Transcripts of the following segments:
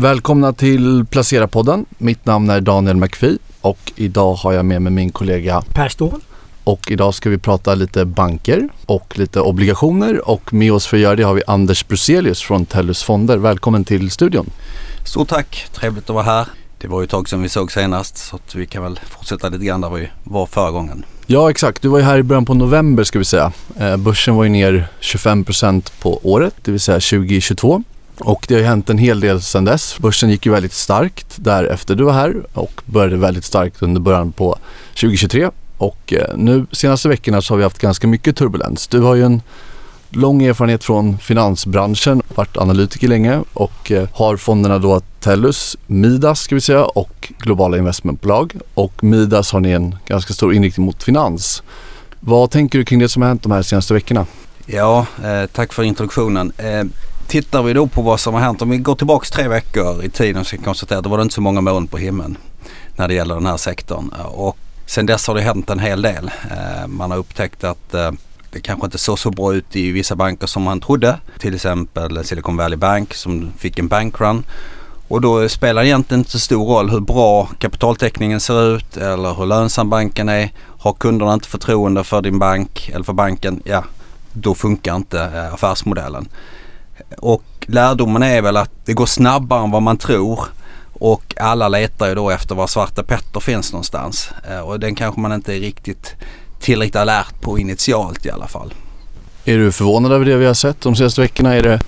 Välkomna till Placera-podden. Mitt namn är Daniel McPhee och idag har jag med mig min kollega Per Ståhl. Och idag ska vi prata lite banker och lite obligationer och med oss för att göra det har vi Anders Bruselius från Tellus Fonder. Välkommen till studion. Stort tack, trevligt att vara här. Det var ju ett tag sedan vi såg senast så att vi kan väl fortsätta lite grann där vi var förra gången. Ja exakt, du var ju här i början på november ska vi säga. Eh, börsen var ju ner 25% på året, det vill säga 2022. Och det har ju hänt en hel del sedan dess. Börsen gick ju väldigt starkt därefter du var här och började väldigt starkt under början på 2023. Och eh, nu senaste veckorna så har vi haft ganska mycket turbulens. Du har ju en lång erfarenhet från finansbranschen, varit analytiker länge och eh, har fonderna då Tellus, Midas ska vi säga och globala investmentbolag. Och Midas har ni en ganska stor inriktning mot finans. Vad tänker du kring det som har hänt de här senaste veckorna? Ja, eh, tack för introduktionen. Eh, tittar vi då på vad som har hänt, om vi går tillbaka tre veckor i tiden så kan vi konstatera att det var inte så många moln på himlen när det gäller den här sektorn. Och sen dess har det hänt en hel del. Eh, man har upptäckt att eh, det kanske inte såg så bra ut i vissa banker som man trodde. Till exempel Silicon Valley Bank som fick en bankrun. Och då spelar det egentligen inte så stor roll hur bra kapitaltäckningen ser ut eller hur lönsam banken är. Har kunderna inte förtroende för din bank eller för banken, ja då funkar inte eh, affärsmodellen. Och lärdomen är väl att det går snabbare än vad man tror. Och alla letar ju då efter var svarta Petter finns någonstans. Eh, och den kanske man inte är riktigt tillräckligt alert på initialt i alla fall. Är du förvånad över det vi har sett de senaste veckorna? Är det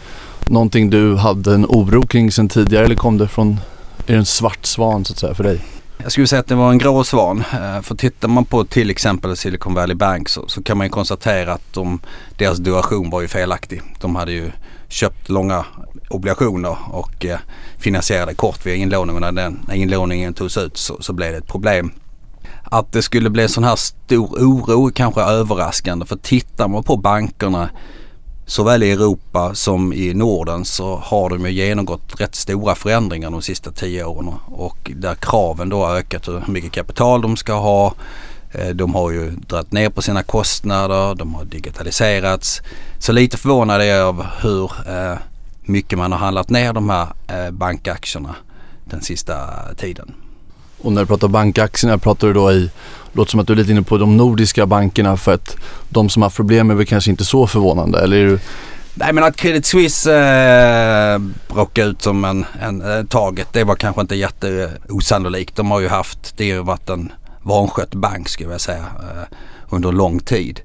någonting du hade en oro kring sedan tidigare eller kom det från, är det en svart svan så att säga för dig? Jag skulle säga att det var en grå svan. Eh, för tittar man på till exempel Silicon Valley Bank så, så kan man ju konstatera att de, deras duration var ju felaktig. De hade ju köpt långa obligationer och eh, finansierade kort via inlåning när, den, när inlåningen togs ut så, så blev det ett problem. Att det skulle bli sån här stor oro kanske är överraskande för tittar man på bankerna såväl i Europa som i Norden så har de ju genomgått rätt stora förändringar de sista tio åren och där kraven då har ökat hur mycket kapital de ska ha. Eh, de har ju dragit ner på sina kostnader, de har digitaliserats. Så lite förvånad är jag av hur eh, mycket man har handlat ner de här eh, bankaktierna den sista tiden. Och när du pratar bankaktierna pratar du då i, låter som att du är lite inne på de nordiska bankerna för att de som har problem är väl kanske inte så förvånande eller är du Nej men att Credit Suisse eh, råkade ut som en, en eh, taget det var kanske inte jätteosannolikt. De har ju haft, det har ju varit en vanskött bank skulle jag säga eh, under lång tid.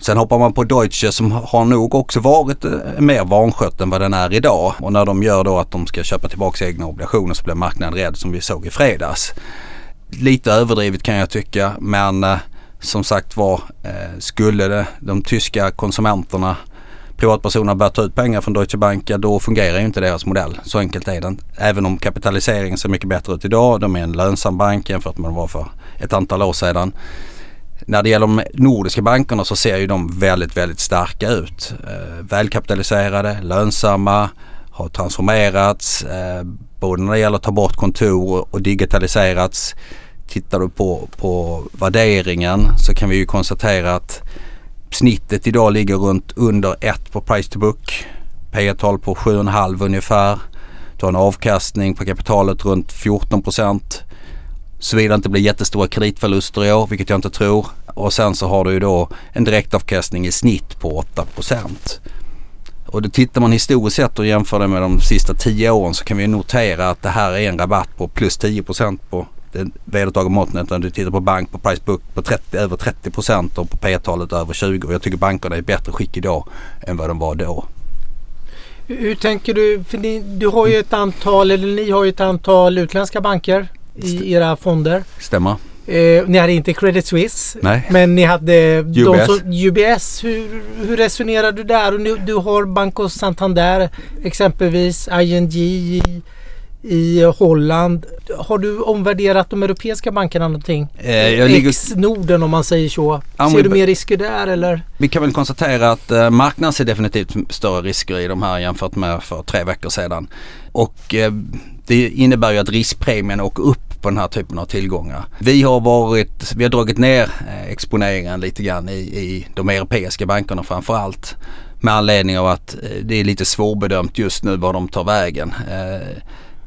Sen hoppar man på Deutsche som har nog också varit eh, mer vanskött än vad den är idag. Och när de gör då att de ska köpa tillbaka egna obligationer så blir marknaden rädd som vi såg i fredags. Lite överdrivet kan jag tycka men eh, som sagt var skulle det, de tyska konsumenterna privatpersoner börjar ta ut pengar från Deutsche Bank, då fungerar ju inte deras modell. Så enkelt är den. Även om kapitaliseringen ser mycket bättre ut idag. De är en lönsam bank jämfört med vad de var för ett antal år sedan. När det gäller de nordiska bankerna så ser ju de väldigt, väldigt starka ut. Eh, välkapitaliserade, lönsamma, har transformerats. Eh, både när det gäller att ta bort kontor och digitaliserats. Tittar du på, på värderingen så kan vi ju konstatera att snittet idag ligger runt under 1 på price to book. P tal på 7,5 ungefär. Du har en avkastning på kapitalet runt 14 procent. Såvida det inte blir jättestora kreditförluster i år, vilket jag inte tror. Och sen så har du ju då en direktavkastning i snitt på 8% Och då tittar man historiskt sett och jämför det med de sista 10 åren så kan vi notera att det här är en rabatt på plus 10 på det vedertagna måttet. När du tittar på bank på price book på 30, över 30% och på P-talet över 20. Och jag tycker bankerna är i bättre skick idag än vad de var då. Hur tänker du? För ni, du har ju ett antal, eller ni har ju ett antal utländska banker i era fonder. Stämmer. Eh, ni hade inte Credit Suisse. Nej. Men ni hade UBS. De som, UBS. Hur, hur resonerar du där? Och nu, du har Banco Santander exempelvis. ING i, Holland. Har du omvärderat de europeiska bankerna någonting? Eh, ligger... Ex-Norden om man säger så. Ja, Ser vi- du mer risker där eller? Vi kan väl konstatera att eh, marknaden ser definitivt större risker i de här jämfört med för tre veckor sedan. Och eh, det innebär ju att riskpremien åker upp på den här typen av tillgångar. Vi har varit, vi har dragit ner eh, exponeringen lite grann i, i de europeiska bankerna framför allt. Med anledning av att eh, det är lite svårbedömt just nu var de tar vägen. Eh,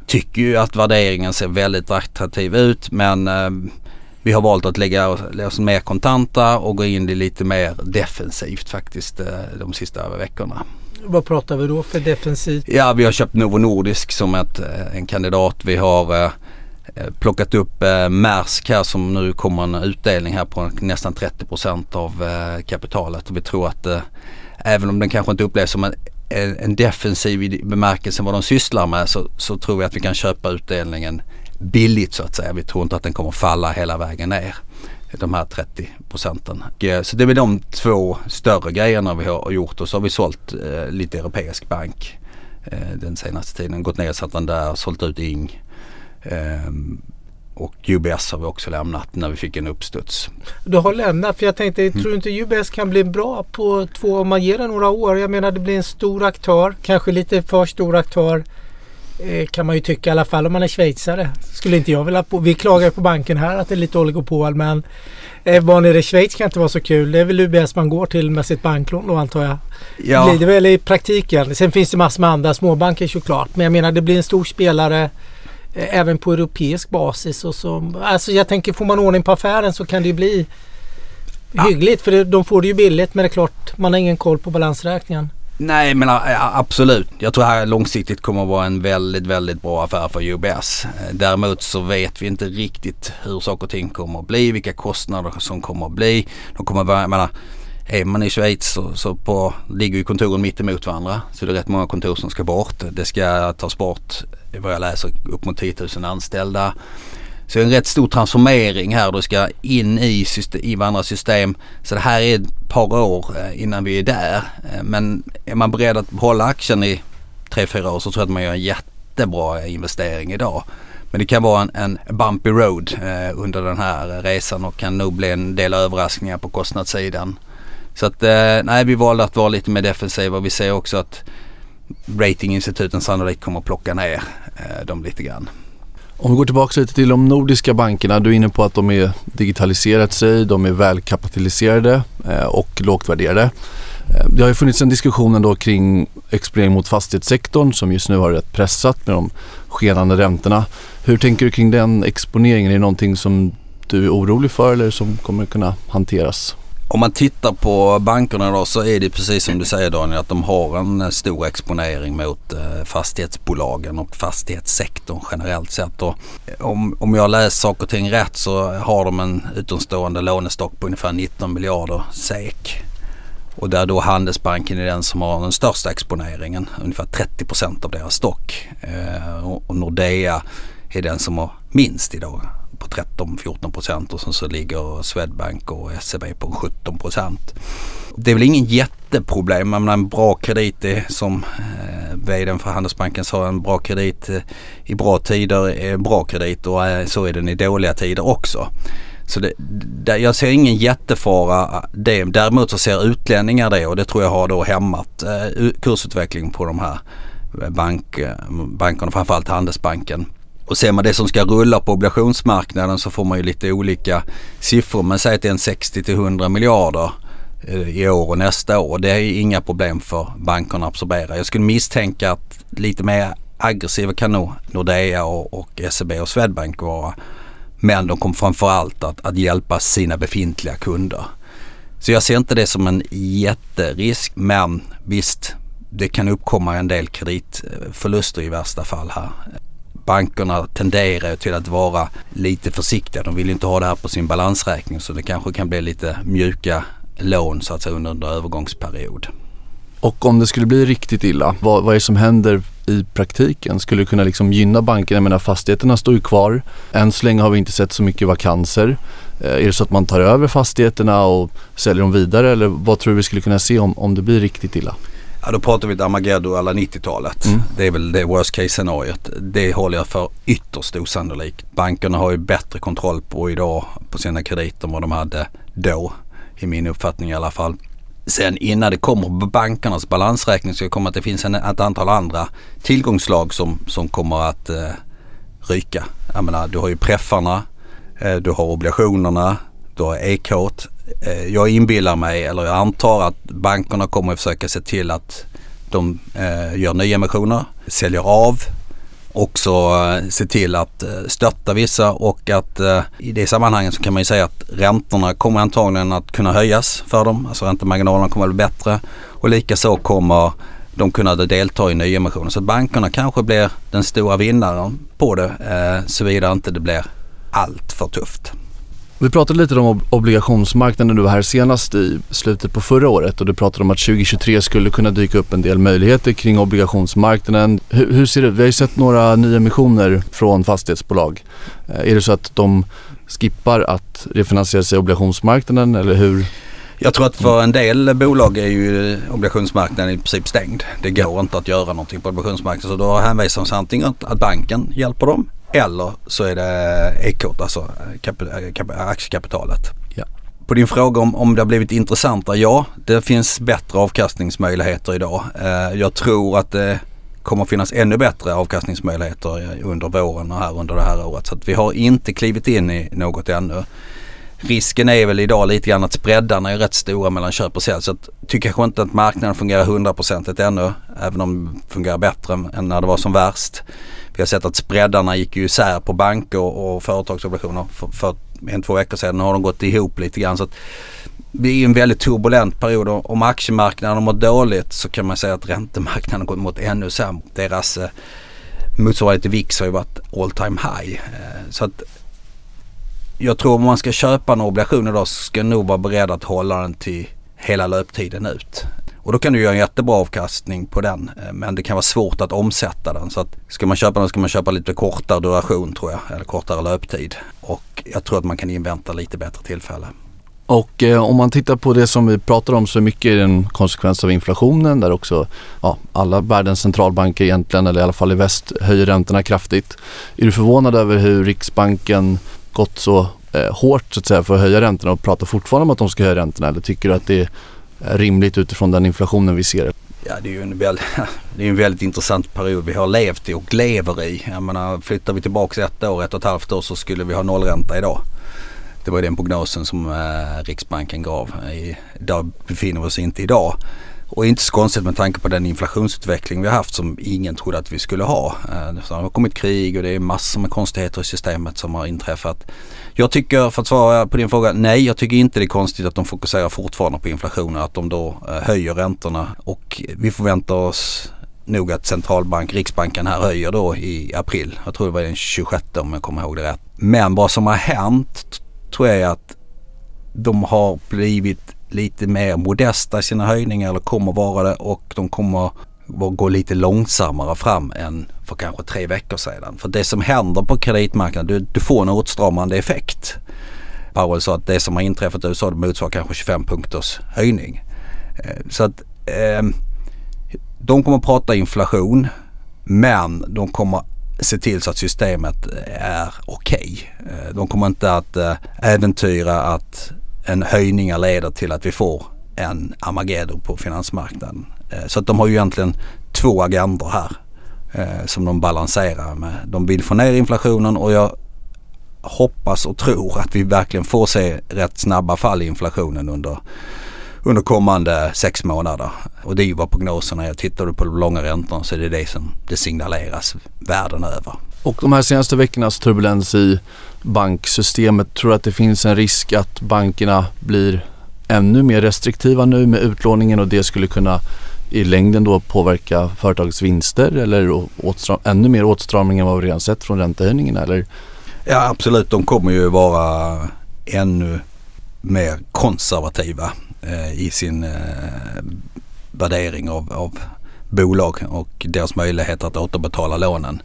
tycker ju att värderingen ser väldigt attraktiv ut men eh, vi har valt att lägga oss mer kontanta och gå in i lite mer defensivt faktiskt eh, de sista veckorna. Vad pratar vi då för defensivt? Ja, vi har köpt Novo Nordisk som ett, eh, en kandidat. Vi har eh, plockat upp eh, Maersk här som nu kommer en utdelning här på nästan 30% av eh, kapitalet. Och vi tror att eh, även om den kanske inte upplevs som en, en defensiv i bemärkelsen vad de sysslar med så, så tror vi att vi kan köpa utdelningen billigt så att säga. Vi tror inte att den kommer falla hela vägen ner. De här 30 procenten. Så det är väl de två större grejerna vi har gjort och så har vi sålt eh, lite europeisk bank eh, den senaste tiden. Gått ner så den där, sålt ut Ing. Eh, och UBS har vi också lämnat när vi fick en uppstuds. Du har lämnat för jag tänkte, mm. tror du inte UBS kan bli bra på två, om man ger den några år? Jag menar det blir en stor aktör, kanske lite för stor aktör Eh, kan man ju tycka i alla fall om man är schweizare. Skulle inte jag vilja på. Vi klagar på banken här att det är lite oligopol men eh, var nere i Schweiz kan inte vara så kul. Det är väl UBS man går till med sitt banklån då antar jag. Ja. Blir det väl i praktiken. Sen finns det massor med andra småbanker såklart. Men jag menar det blir en stor spelare även på europeisk basis. Och så, alltså jag tänker får man ordning på affären så kan det ju bli ja. hyggligt. För de får det ju billigt men det är klart man har ingen koll på balansräkningen. Nej men absolut. Jag tror det här långsiktigt kommer att vara en väldigt, väldigt bra affär för UBS. Eh, däremot så vet vi inte riktigt hur saker och ting kommer att bli, vilka kostnader som kommer att bli. De kommer att vara, jag menar, är man i Schweiz så, så på, ligger ju kontoren mitt emot varandra. Så det är rätt många kontor som ska bort. Det ska tas bort, vad jag läser, upp mot 10 000 anställda. Så det är en rätt stor transformering här. Du ska in i, system, i varandra system. Så det här är ett par år eh, innan vi är där. Eh, men är man beredd att hålla aktien i tre fyra år så tror jag att man gör en jättebra investering idag. Men det kan vara en, en bumpy road eh, under den här resan och kan nog bli en del överraskningar på kostnadssidan. Så att eh, nej, vi valde att vara lite mer defensiva. Vi ser också att ratinginstituten sannolikt kommer att plocka ner eh, dem lite grann. Om vi går tillbaka lite till de nordiska bankerna. Du är inne på att de är digitaliserat sig, de är välkapitaliserade eh, och lågt värderade. Eh, det har ju funnits en diskussion ändå kring exponering mot fastighetssektorn som just nu har rätt pressat med de skenande räntorna. Hur tänker du kring den exponeringen? Är det någonting som du är orolig för eller som kommer kunna hanteras? Om man tittar på bankerna då så är det precis som du säger Daniel att de har en eh, stor exponering mot eh, fastighetsbolagen och fastighetssektorn generellt sett. Och eh, om, om jag läser saker och ting rätt så har de en utomstående lånestock på ungefär 19 miljarder SEK. Och där då Handelsbanken är den som har den största exponeringen, ungefär 30 procent av deras stock. Och Nordea är den som har minst idag på 13-14 procent och sen så ligger Swedbank och SEB på 17 procent. Det är väl ingen jätteproblem. Men en bra kredit är som eh, vdn för Handelsbanken sa, en bra kredit eh, i bra tider är en bra kredit och eh, så är den i dåliga tider också. Så det, det, jag ser ingen jättefara eh, det. Däremot så ser utlänningar det och det tror jag har då hämmat eh, kursutvecklingen på de här bank, bankerna, framförallt Handelsbanken. Och ser man det som ska rulla på obligationsmarknaden så får man ju lite olika siffror. Men säg att det är en 60 till 100 miljarder eh, i år och nästa år. Det är inga problem för bankerna att absorbera. Jag skulle misstänka att lite mer aggressiva kan nog Nordea och, och SEB och Swedbank vara. Men de kommer framförallt att, att hjälpa sina befintliga kunder. Så jag ser inte det som en jätterisk men visst det kan uppkomma en del kreditförluster i värsta fall här bankerna tenderar till att vara lite försiktiga. De vill inte ha det här på sin balansräkning så det kanske kan bli lite mjuka lån så att säga under en övergångsperiod. Och om det skulle bli riktigt illa, vad, vad är det som händer i praktiken? Skulle det kunna liksom gynna bankerna? Jag menar fastigheterna står ju kvar. Än så länge har vi inte sett så mycket vakanser. Eh, är det så att man tar över fastigheterna och säljer dem vidare eller vad tror du vi skulle kunna se om, om det blir riktigt illa? Ja då pratar vi ett Armageddon alla 90-talet. Mm. Det är väl det worst case scenariot. Det håller jag för ytterst osannolikt. Bankerna har ju bättre kontroll på idag på sina krediter än vad de hade då. I min uppfattning i alla fall. Sen innan det kommer på bankernas balansräkning så kommer att det finns en, ett antal andra tillgångslag som, som kommer att eh, ryka. Jag menar, du har ju preffarna, eh, du har obligationerna, du är kåt. Eh, jag inbillar mig, eller jag antar att bankerna kommer att försöka se till att de eh, gör nyemissioner, säljer av också eh, se till att eh, stötta vissa och att eh, i det sammanhanget så kan man ju säga att räntorna kommer antagligen att kunna höjas för dem. Alltså räntemarginalerna kommer att bli bättre och likaså kommer de kunna delta i nyemissioner. Så bankerna kanske blir den stora vinnaren på det eh, såvida inte det blir allt för tufft. Vi pratade lite om obligationsmarknaden när du var här senast i slutet på förra året och du pratade om att 2023 skulle kunna dyka upp en del möjligheter kring obligationsmarknaden. Hur, hur ser det ut? Vi har ju sett några nyemissioner från fastighetsbolag. Eh, är det så att de skippar att refinansiera sig i obligationsmarknaden eller hur? Jag tror att för en del bolag är ju obligationsmarknaden i princip stängd. Det går inte att göra någonting på obligationsmarknaden så då hänvisar de sig antingen att banken hjälper dem eller så är det EK, alltså kap, kap, aktiekapitalet. Ja. På din fråga om, om det har blivit intressantare, ja det finns bättre avkastningsmöjligheter idag. Eh, jag tror att det kommer finnas ännu bättre avkastningsmöjligheter under våren och här under det här året. Så vi har inte klivit in i något ännu. Risken är väl idag lite grann att spreadarna är rätt stora mellan köp och sälj. Så jag tycker kanske inte att marknaden fungerar hundraprocentigt ännu. Även om det fungerar bättre än när det var som värst. Vi har sett att spreadarna gick ju isär på banker och företagsobligationer för, för en, två veckor sedan. Nu har de gått ihop lite grann. Så att det är en väldigt turbulent period om aktiemarknaden mår dåligt så kan man säga att räntemarknaden går mot ännu sämre. Deras eh, motsvarighet till VIX har ju varit all time high. Eh, så att jag tror om man ska köpa en obligation idag så ska nog vara beredd att hålla den till hela löptiden ut. Och då kan du göra en jättebra avkastning på den. Eh, men det kan vara svårt att omsätta den. Så att ska man köpa den ska man köpa lite kortare duration tror jag. Eller kortare löptid. Och jag tror att man kan invänta lite bättre tillfälle. Och eh, om man tittar på det som vi pratar om så mycket är det en konsekvens av inflationen där också ja, alla världens centralbanker egentligen, eller i alla fall i väst, höjer räntorna kraftigt. Är du förvånad över hur Riksbanken gått så eh, hårt så att säga, för att höja räntorna och pratar fortfarande om att de ska höja räntorna eller tycker du att det är rimligt utifrån den inflationen vi ser? Ja det är ju en, väldigt, det är en väldigt intressant period vi har levt i och lever i. Jag menar flyttar vi tillbaka ett år, ett och ett halvt år så skulle vi ha nollränta idag. Det var den prognosen som eh, Riksbanken gav. I, där befinner vi oss inte idag. Och inte så konstigt med tanke på den inflationsutveckling vi har haft som ingen trodde att vi skulle ha. Eh, det har kommit krig och det är massor med konstigheter i systemet som har inträffat. Jag tycker, för att svara på din fråga, nej jag tycker inte det är konstigt att de fokuserar fortfarande på inflationen. Att de då eh, höjer räntorna och vi förväntar oss nog att centralbank, Riksbanken här höjer då i april. Jag tror det var den 26 om jag kommer ihåg det rätt. Men vad som har hänt tror jag är att de har blivit lite mer modesta i sina höjningar eller kommer vara det och de kommer gå lite långsammare fram än för kanske tre veckor sedan. För det som händer på kreditmarknaden, du, du får en åtstramande effekt. Powell sa att det som har inträffat i USA motsvarar kanske 25 punkters höjning. Eh, så att eh, de kommer att prata inflation men de kommer se till så att systemet eh, är okej. Okay. De kommer inte att äventyra att en höjning leder till att vi får en Armageddon på finansmarknaden. Eh, så att de har ju egentligen två agendor här eh, som de balanserar med. De vill få ner inflationen och jag hoppas och tror att vi verkligen får se rätt snabba fall i inflationen under, under kommande sex månader. Och det är ju vad prognoserna är. Tittar du på de långa räntorna så är det det som det signaleras världen över. Och de här senaste veckornas turbulens i banksystemet, tror du att det finns en risk att bankerna blir ännu mer restriktiva nu med utlåningen och det skulle kunna i längden då påverka företagets vinster eller åtstram, ännu mer åtstramning än vad vi redan sett från räntehöjningen eller? Ja absolut, de kommer ju vara ännu mer konservativa eh, i sin eh, värdering av, av bolag och deras möjligheter att återbetala lånen.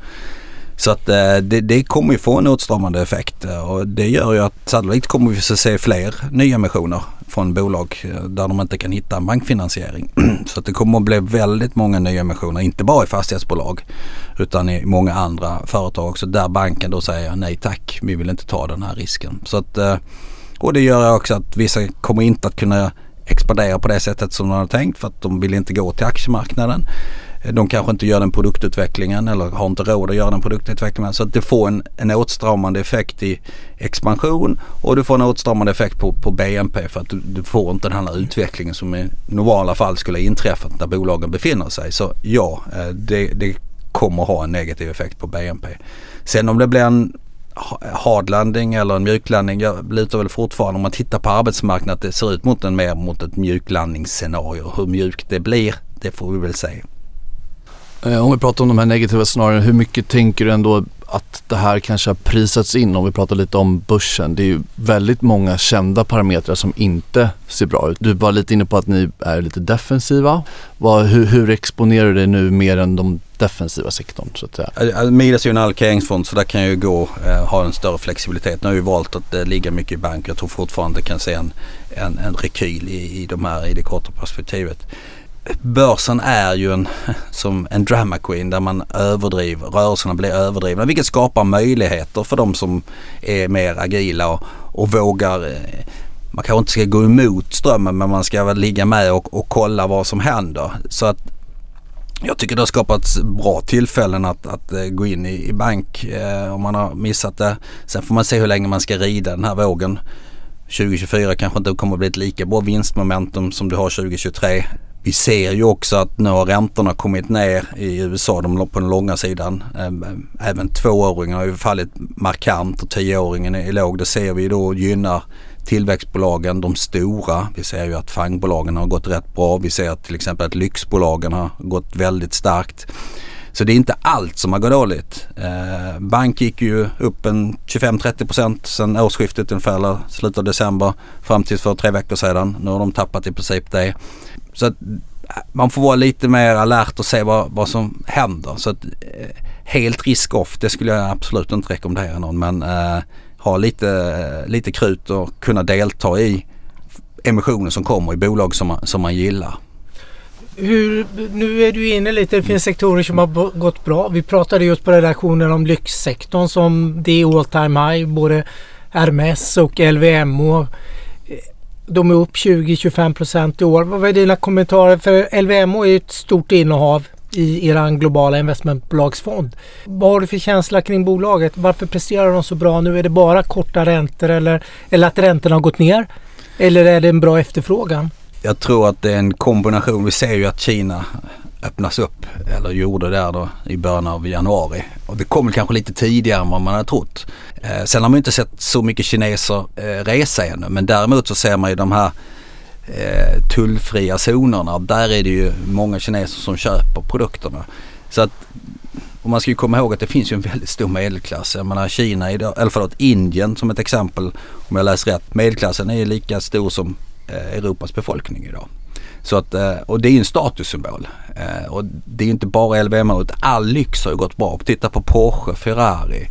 Så att eh, det, det, kommer ju få en åtstramande effekt eh, och det gör ju att sannolikt kommer vi att se fler nyemissioner från bolag eh, där de inte kan hitta en bankfinansiering. Så att det kommer att bli väldigt många nyemissioner, inte bara i fastighetsbolag utan i många andra företag också där banken då säger nej tack, vi vill inte ta den här risken. Så att, eh, och det gör också att vissa kommer inte att kunna expandera på det sättet som de har tänkt för att de vill inte gå till aktiemarknaden. De kanske inte gör den produktutvecklingen eller har inte råd att göra den produktutvecklingen. Så att det får en, en åtstramande effekt i expansion och du får en åtstramande effekt på, på BNP för att du, du får inte den här utvecklingen som i normala fall skulle inträffat där bolagen befinner sig. Så ja, eh, det, det kommer ha en negativ effekt på BNP. Sen om det blir en hardlanding eller en mjuklandning. Jag lutar väl fortfarande om man tittar på arbetsmarknaden att det ser ut mot en mer mot ett mjuklandningsscenario. Hur mjukt det blir det får vi väl se. Eh, om vi pratar om de här negativa scenarierna, hur mycket tänker du ändå att det här kanske har prisats in? Om vi pratar lite om börsen. Det är ju väldigt många kända parametrar som inte ser bra ut. Du var lite inne på att ni är lite defensiva. Vad, hur, hur exponerar du dig nu mer än de defensiva sektorn så att säga? Midas är ju en allokeringsfond så där kan jag ju gå eh, ha en större flexibilitet. Nu har jag ju valt att eh, ligga mycket i bank. Jag tror fortfarande kan se en, en, en rekyl i, i, de här, i det korta perspektivet börsen är ju en, som en drama queen där man överdriver, rörelserna blir överdrivna vilket skapar möjligheter för de som är mer agila och, och vågar eh, man kanske inte ska gå emot strömmen men man ska väl ligga med och, och kolla vad som händer. Så att jag tycker det har skapats bra tillfällen att, att eh, gå in i, i bank eh, om man har missat det. Sen får man se hur länge man ska rida den här vågen. 2024 kanske inte kommer att bli ett lika bra vinstmomentum som du har 2023. Vi ser ju också att nu har räntorna kommit ner i USA de på den långa sidan. Ehm, även tvååringen har ju fallit markant och tioåringen är låg. Det ser vi då gynnar tillväxtbolagen, de stora. Vi ser ju att fangbolagen har gått rätt bra. Vi ser att till exempel att lyxbolagen har gått väldigt starkt. Så det är inte allt som har gått dåligt. Eh, bank gick ju upp en 25-30% sedan årsskiftet ungefär, eller slutet av december fram till för tre veckor sedan. Nu har de tappat i princip det. Så att man får vara lite mer alert och se vad, vad som händer. Så att, eh, helt risk-off, det skulle jag absolut inte rekommendera någon. Men eh, ha lite, lite krut och kunna delta i emissioner som kommer i bolag som man, som man gillar. Hur, nu är du inne lite, det finns sektorer som har gått bra. Vi pratade just på redaktionen om lyxsektorn som det är all time high. Både RMS och LVMH de är upp 20-25 procent i år. Vad är dina kommentarer? För LVMH är ju ett stort innehav i er globala investmentbolagsfond. Vad har du för känsla kring bolaget? Varför presterar de så bra nu? Är det bara korta räntor eller, eller att räntorna har gått ner? Eller är det en bra efterfrågan? Jag tror att det är en kombination. Vi ser ju att Kina öppnas upp eller gjorde där då i början av januari. Och det kom kanske lite tidigare än vad man hade trott. Eh, sen har man inte sett så mycket kineser eh, resa ännu men däremot så ser man ju de här eh, tullfria zonerna. Där är det ju många kineser som köper produkterna. Så att och man ska ju komma ihåg att det finns ju en väldigt stor medelklass. Jag menar Kina idag, eller förlåt Indien som ett exempel om jag läser rätt. Medelklassen är ju lika stor som eh, Europas befolkning idag. Så att, eh, och det är ju en statussymbol. Eh, och det är ju inte bara LVM utan all lyx har ju gått bra. Titta på Porsche, Ferrari.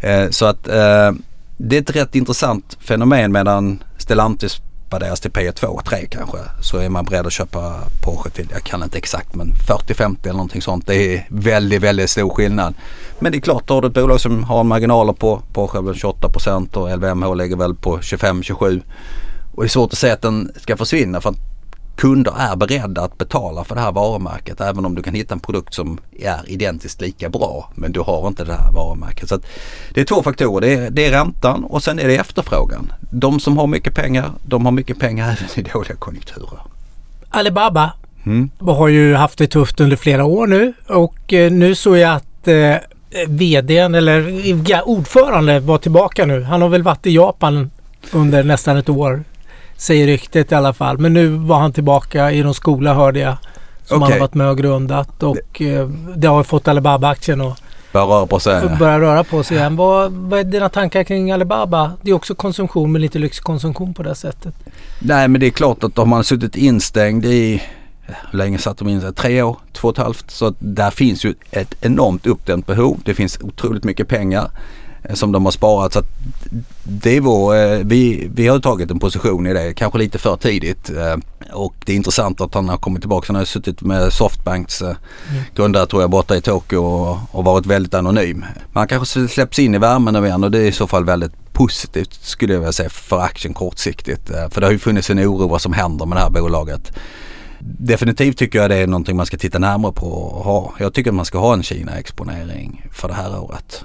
Eh, så att det är ett rätt intressant fenomen medan Stellantis värderas till P2 och 3 kanske så är man beredd att köpa Porsche till, jag kan inte exakt men 40-50 eller någonting sånt. Det är väldigt, väldigt stor skillnad. Men det är klart, har du ett bolag som har marginaler på Porsche 28 och LVMH lägger väl på 25-27 och det är svårt att säga att den ska försvinna för att kunder är beredda att betala för det här varumärket även om du kan hitta en produkt som är identiskt lika bra men du har inte det här varumärket. Så det är två faktorer. Det är, det är räntan och sen är det efterfrågan. De som har mycket pengar, de har mycket pengar även i dåliga konjunkturer. Alibaba mm. har ju haft det tufft under flera år nu och eh, nu såg jag att eh, VDn eller ordförande var tillbaka nu. Han har väl varit i Japan under nästan ett år Säger ryktet i alla fall. Men nu var han tillbaka i någon skola hörde jag. Som okay. han har varit med och grundat. Och det, eh, det har fått Alibaba-aktien att börja röra på sig. Börja röra på sig igen. Vad, vad är dina tankar kring Alibaba? Det är också konsumtion men lite lyxkonsumtion på det sättet. Nej men det är klart att om man har suttit instängd i hur länge satt de in? Tre år, två och ett halvt. Så där finns ju ett enormt uppdämt behov. Det finns otroligt mycket pengar. Eh, som de har sparat. Så det är vår, eh, vi, vi har tagit en position i det, kanske lite för tidigt. Eh, och det är intressant att han har kommit tillbaka. Han har suttit med Softbanks mm. grundare tror jag borta i Tokyo och, och varit väldigt anonym. Han kanske släpps in i värmen nu igen och det är i så fall väldigt positivt skulle jag vilja säga för aktien kortsiktigt. För det har ju funnits en oro vad som händer med det här bolaget. Definitivt tycker jag det är någonting man ska titta närmare på och ha. Jag tycker att man ska ha en Kina-exponering för det här året.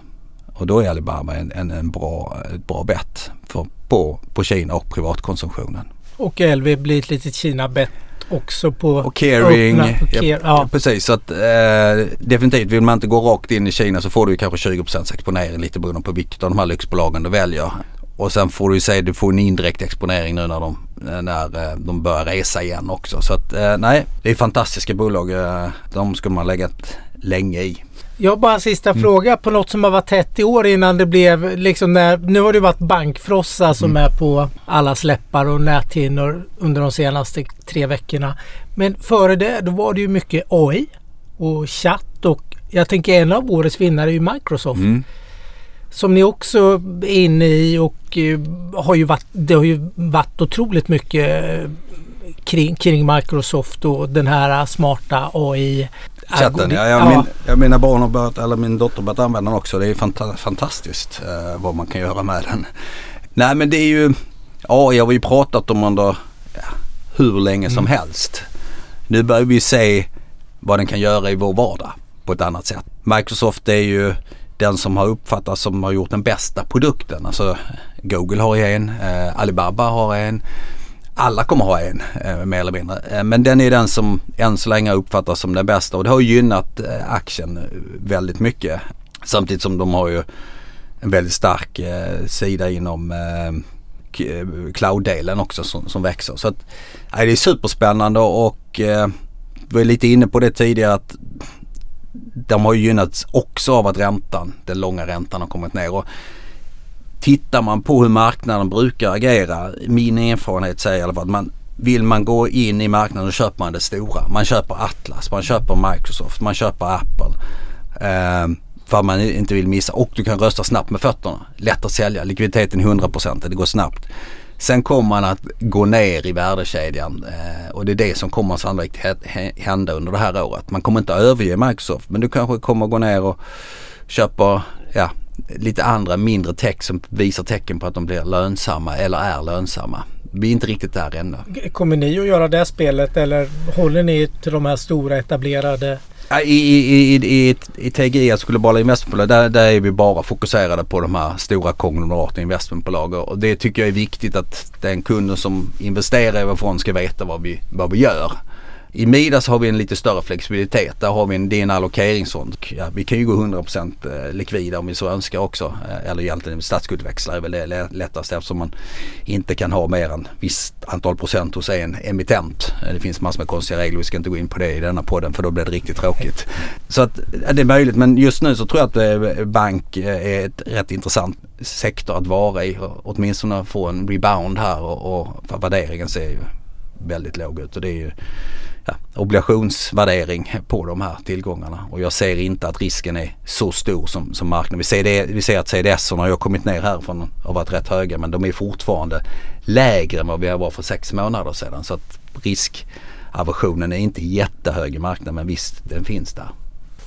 Och då är Alibaba en, en, en bra, ett bra bett för, på, på Kina och privatkonsumtionen. Och LV blir ett litet Kina-bett också på Och caring. öppna- och care, ja, ja. Precis, så att eh, definitivt vill man inte gå rakt in i Kina så får du kanske 20% exponering lite beroende på vilket av de här lyxbolagen du väljer. Och sen får du ju säga du får en indirekt exponering nu när de, eh, när eh, de börjar resa igen också. Så att eh, nej, det är fantastiska bolag. Eh, de ska man lägga länge i. Jag har bara en sista Mm. fråga på något som har varit tätt i år innan det blev liksom när, nu har det varit bankfrossa som Mm. är på alla släppar och näthinnor under de senaste tre veckorna. Men före det då var det ju mycket AI och chatt och jag tänker en av årets vinnare är ju Microsoft. Mm. Som ni också är inne i och eh, har ju varit, det har ju varit otroligt mycket eh, kring, kring Microsoft och den här smarta AI. Chatten, ja, jag, min, jag, mina barn har börjat, eller min dotter har börjat använda den också. Det är fanta- fantastiskt eh, vad man kan göra med den. Nej men det är ju, AI har vi ju pratat om under ja, hur länge som helst. Nu börjar vi se vad den kan göra i vår vardag på ett annat sätt. Microsoft är ju den som har uppfattats som har gjort den bästa produkten. Alltså Google har en, eh, Alibaba har en. Alla kommer ha en eh, mer eller mindre. Eh, men den är den som än så länge uppfattas som den bästa och det har gynnat eh, aktien eh, väldigt mycket. Samtidigt som de har ju en väldigt stark eh, sida inom eh, eh, cloud-delen också som, som växer. Så att, nej, det är superspännande och eh, vi var lite inne på det tidigare att de har ju gynnats också av att räntan, den långa räntan har kommit ner. Och tittar man på hur marknaden brukar agera, min erfarenhet säger i alla fall att man vill man gå in i marknaden så köper man det stora. Man köper Atlas, man köper Microsoft, man köper Apple. Eh, för att man inte vill missa och du kan rösta snabbt med fötterna. Lätt att sälja, likviditeten är 100% det går snabbt. Sen kommer man att gå ner i värdekedjan eh, och det är det som kommer sannolikt hända under det här året. Man kommer inte att överge Microsoft men du kanske kommer att gå ner och köpa ja, lite andra mindre tech som visar tecken på att de blir lönsamma eller är lönsamma. Vi är inte riktigt där ännu. Kommer ni att göra det spelet eller håller ni till de här stora etablerade? I, i, i, i, i TGI, alltså globala investmentbolag, där, där är vi bara fokuserade på de här stora konglomeraten investmentbolag och det tycker jag är viktigt att den kunden som investerar i vår fond ska veta vad vi, vad vi gör. I Midas har vi en lite större flexibilitet. Där har vi en, det är en allokeringsfond. Ja, vi kan ju gå 100% eh, likvida om vi så önskar också. Eh, Eller egentligen statsskuldväxlar är väl det lä- lättast eftersom man inte kan ha mer än visst antal procent hos en emittent. Eh, Det finns massor med konstiga regler. Vi ska inte gå in på det i denna podden för då blir det riktigt tråkigt. Så att ja, det är möjligt men just nu så tror jag att bank är ett rätt intressant sektor att vara i. Åtminstone få en rebound här och, och värderingen ser ju väldigt låg ut och det är ju ja, obligationsvärdering på de här tillgångarna och jag ser inte att risken är så stor som, som marknaden. Vi ser, det, vi ser att CDS har kommit ner härifrån och har varit rätt höga men de är fortfarande lägre än vad vi var för sex månader sedan så att riskaversionen är inte jättehög i marknaden men visst den finns där.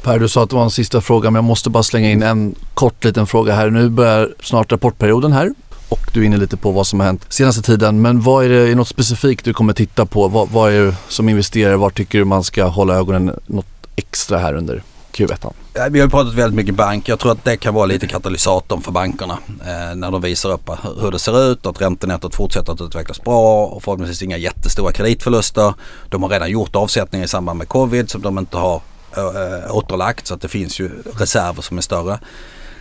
Per, du sa att det var en sista fråga men jag måste bara slänga in en kort liten fråga här. Nu börjar snart rapportperioden här och du är inne lite på vad som har hänt senaste tiden. Men vad är det, är det något specifikt du kommer titta på? Vad, vad är det som investerare, var tycker du man ska hålla ögonen något extra här under Q1? Vi har pratat väldigt mycket bank. Jag tror att det kan vara lite katalysatorn för bankerna. Eh, när de visar upp hur det ser ut, att räntenettot fortsätter att utvecklas bra och förhoppningsvis inga jättestora kreditförluster. De har redan gjort avsättningar i samband med covid som de inte har äh, återlagt så att det finns ju reserver som är större.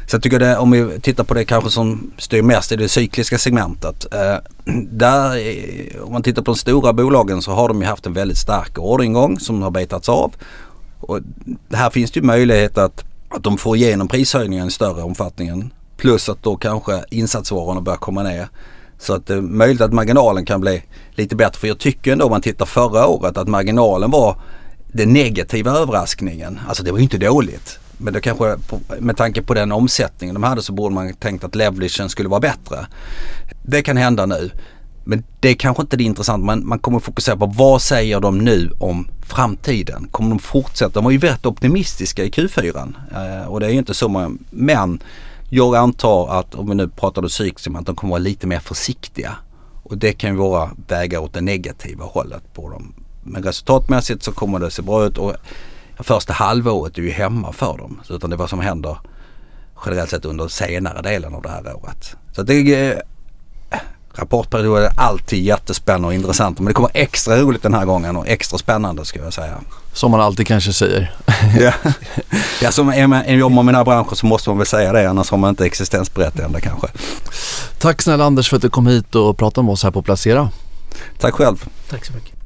Så jag tycker det, om vi tittar på det kanske som styr mest i det cykliska segmentet. Eh, där, eh, om man tittar på de stora bolagen så har de ju haft en väldigt stark orderingång som har betats av. Och här finns det ju möjlighet att, att de får igenom prishöjningen i större omfattningen. Plus att då kanske insatsvarorna börjar komma ner. Så att det är möjligt att marginalen kan bli lite bättre. För jag tycker ändå om man tittar förra året att marginalen var den negativa överraskningen. Alltså det var ju inte dåligt. Men det kanske med tanke på den omsättningen de hade så borde man tänkt att leveragen skulle vara bättre. Det kan hända nu. Men det är kanske inte det intressanta. Man, man kommer fokusera på vad säger de nu om framtiden? Kommer de fortsätta? De var ju väldigt optimistiska i Q4 eh, och det är ju inte så många. Men jag antar att om vi nu pratar om psykiskt, att de kommer vara lite mer försiktiga. Och det kan ju vara vägar åt det negativa hållet på dem. Men resultatmässigt så kommer det se bra ut och första halvåret är ju hemma för dem. Så utan det är vad som händer generellt sett under senare delen av det här året. Så det är Rapportperioder är alltid jättespännande och intressant men det kommer extra roligt den här gången och extra spännande ska jag säga. Som man alltid kanske säger. ja. ja, som man, jobbar med den här branschen så måste man väl säga det annars har man inte existensberättigande kanske. Tack snälla Anders för att du kom hit och pratade med oss här på Placera. Tack själv. Tack så mycket.